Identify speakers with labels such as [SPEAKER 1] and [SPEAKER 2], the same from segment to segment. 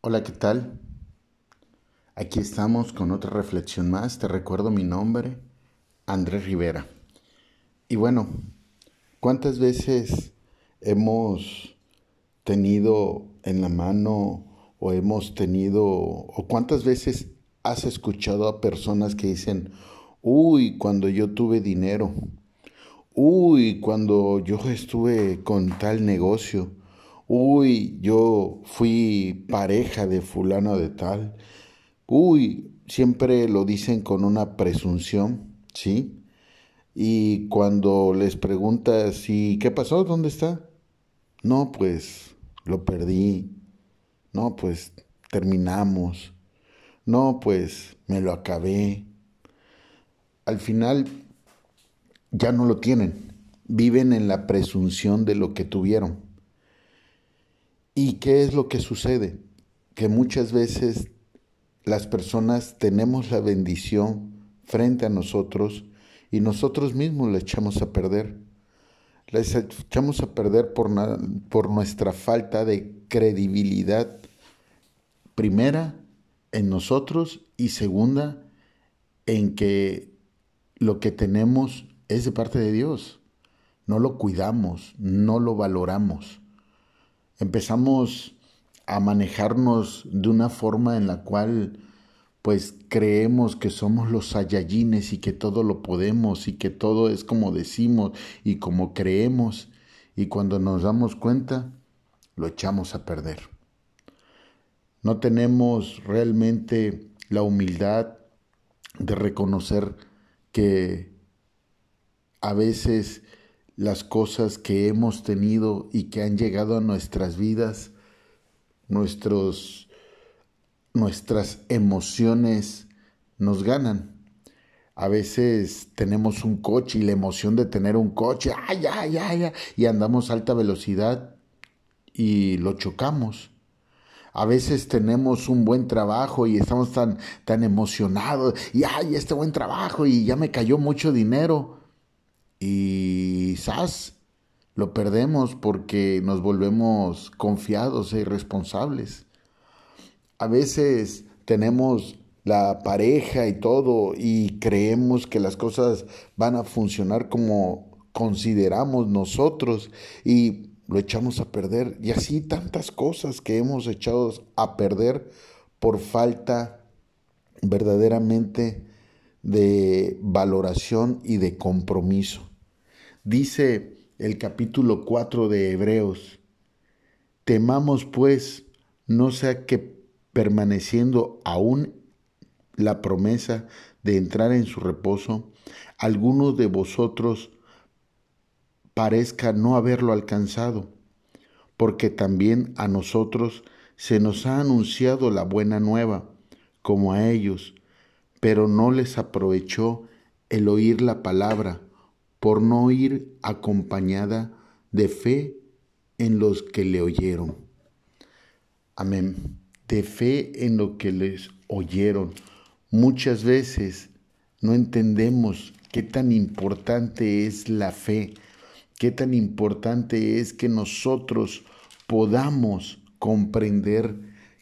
[SPEAKER 1] Hola, ¿qué tal? Aquí estamos con otra reflexión más. Te recuerdo mi nombre, Andrés Rivera. Y bueno, ¿cuántas veces hemos tenido en la mano o hemos tenido, o cuántas veces has escuchado a personas que dicen, uy, cuando yo tuve dinero, uy, cuando yo estuve con tal negocio, uy, yo fui pareja de fulano de tal, uy, siempre lo dicen con una presunción, ¿sí? Y cuando les preguntas, ¿y qué pasó? ¿Dónde está? No, pues lo perdí. No, pues terminamos. No, pues me lo acabé. Al final ya no lo tienen. Viven en la presunción de lo que tuvieron. ¿Y qué es lo que sucede? Que muchas veces las personas tenemos la bendición frente a nosotros y nosotros mismos la echamos a perder. La echamos a perder por, por nuestra falta de credibilidad, primera, en nosotros y segunda, en que lo que tenemos es de parte de Dios. No lo cuidamos, no lo valoramos. Empezamos a manejarnos de una forma en la cual pues creemos que somos los sayayines y que todo lo podemos y que todo es como decimos y como creemos y cuando nos damos cuenta lo echamos a perder. No tenemos realmente la humildad de reconocer que a veces las cosas que hemos tenido y que han llegado a nuestras vidas, nuestros, nuestras emociones nos ganan. A veces tenemos un coche y la emoción de tener un coche, ay, ay, ay, y andamos a alta velocidad y lo chocamos. A veces tenemos un buen trabajo y estamos tan, tan emocionados y ay, este buen trabajo y ya me cayó mucho dinero. Y quizás lo perdemos porque nos volvemos confiados e irresponsables. A veces tenemos la pareja y todo y creemos que las cosas van a funcionar como consideramos nosotros y lo echamos a perder. Y así tantas cosas que hemos echado a perder por falta verdaderamente de valoración y de compromiso. Dice el capítulo 4 de Hebreos, temamos pues no sea que permaneciendo aún la promesa de entrar en su reposo, alguno de vosotros parezca no haberlo alcanzado, porque también a nosotros se nos ha anunciado la buena nueva, como a ellos, pero no les aprovechó el oír la palabra, por no ir acompañada de fe en los que le oyeron. Amén. De fe en lo que les oyeron. Muchas veces no entendemos qué tan importante es la fe qué tan importante es que nosotros podamos comprender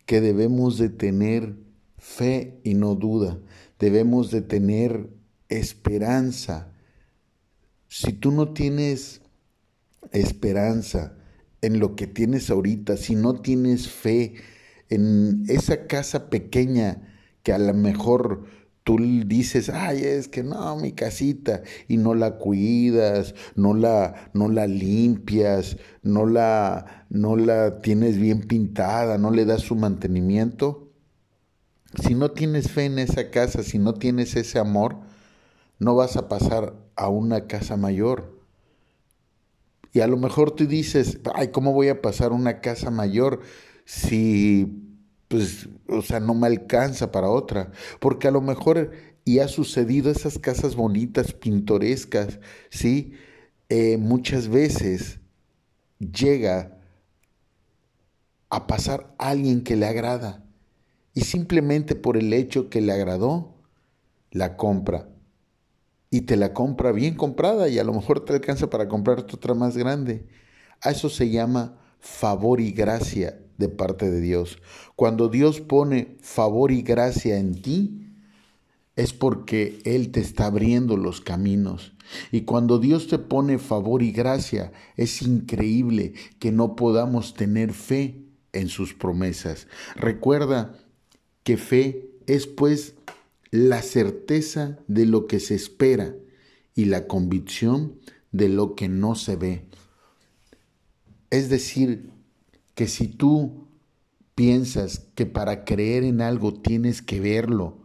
[SPEAKER 1] que debemos de tener fe y no duda, debemos de tener esperanza. Si tú no tienes esperanza en lo que tienes ahorita, si no tienes fe en esa casa pequeña que a lo mejor tú dices, ay, es que no, mi casita, y no la cuidas, no la, no la limpias, no la, no la tienes bien pintada, no le das su mantenimiento. Si no tienes fe en esa casa, si no tienes ese amor, no vas a pasar a una casa mayor. Y a lo mejor tú dices, ay, ¿cómo voy a pasar una casa mayor si pues, o sea, no me alcanza para otra, porque a lo mejor y ha sucedido esas casas bonitas, pintorescas, ¿sí? Eh, muchas veces llega a pasar alguien que le agrada y simplemente por el hecho que le agradó, la compra. Y te la compra bien comprada y a lo mejor te alcanza para comprarte otra más grande. A eso se llama favor y gracia de parte de Dios. Cuando Dios pone favor y gracia en ti, es porque Él te está abriendo los caminos. Y cuando Dios te pone favor y gracia, es increíble que no podamos tener fe en sus promesas. Recuerda que fe es pues la certeza de lo que se espera y la convicción de lo que no se ve. Es decir, que si tú piensas que para creer en algo tienes que verlo,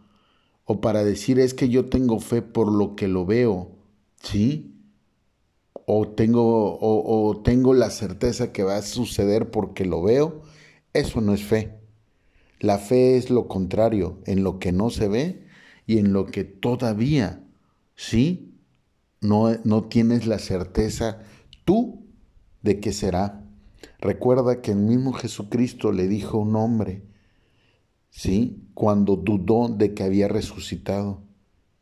[SPEAKER 1] o para decir es que yo tengo fe por lo que lo veo, ¿sí? O tengo, o, tengo la certeza que va a suceder porque lo veo, eso no es fe. La fe es lo contrario, en lo que no se ve y en lo que todavía, ¿sí? No, no tienes la certeza tú de que será. Recuerda que el mismo Jesucristo le dijo a un hombre, ¿sí? Cuando dudó de que había resucitado.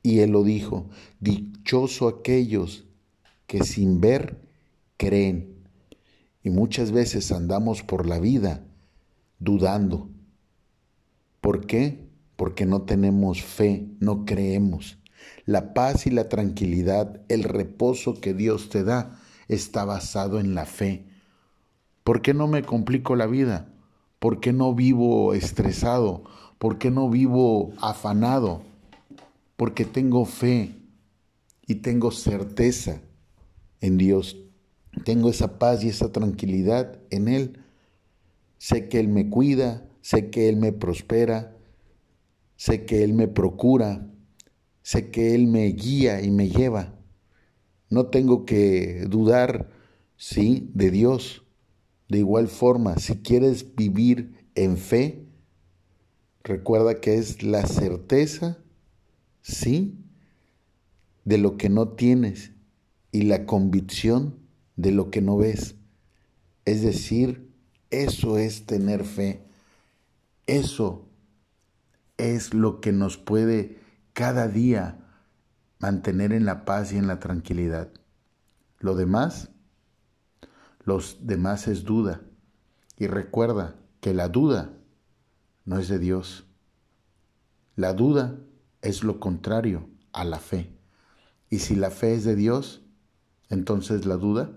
[SPEAKER 1] Y él lo dijo, dichoso aquellos que sin ver creen. Y muchas veces andamos por la vida dudando. ¿Por qué? Porque no tenemos fe, no creemos. La paz y la tranquilidad, el reposo que Dios te da, está basado en la fe. ¿Por qué no me complico la vida? ¿Por qué no vivo estresado? ¿Por qué no vivo afanado? Porque tengo fe y tengo certeza en Dios. Tengo esa paz y esa tranquilidad en Él. Sé que Él me cuida, sé que Él me prospera, sé que Él me procura, sé que Él me guía y me lleva. No tengo que dudar, sí, de Dios de igual forma, si quieres vivir en fe, recuerda que es la certeza, sí, de lo que no tienes y la convicción de lo que no ves. Es decir, eso es tener fe. Eso es lo que nos puede cada día mantener en la paz y en la tranquilidad. Lo demás los demás es duda. Y recuerda que la duda no es de Dios. La duda es lo contrario a la fe. Y si la fe es de Dios, entonces la duda.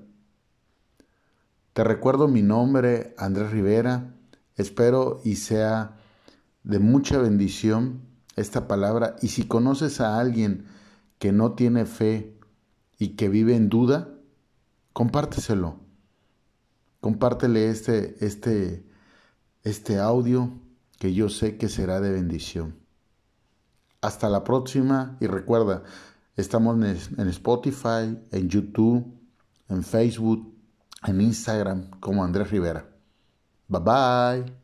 [SPEAKER 1] Te recuerdo mi nombre, Andrés Rivera. Espero y sea de mucha bendición esta palabra. Y si conoces a alguien que no tiene fe y que vive en duda, compárteselo Compártele este, este, este audio que yo sé que será de bendición. Hasta la próxima y recuerda, estamos en Spotify, en YouTube, en Facebook, en Instagram como Andrés Rivera. Bye bye.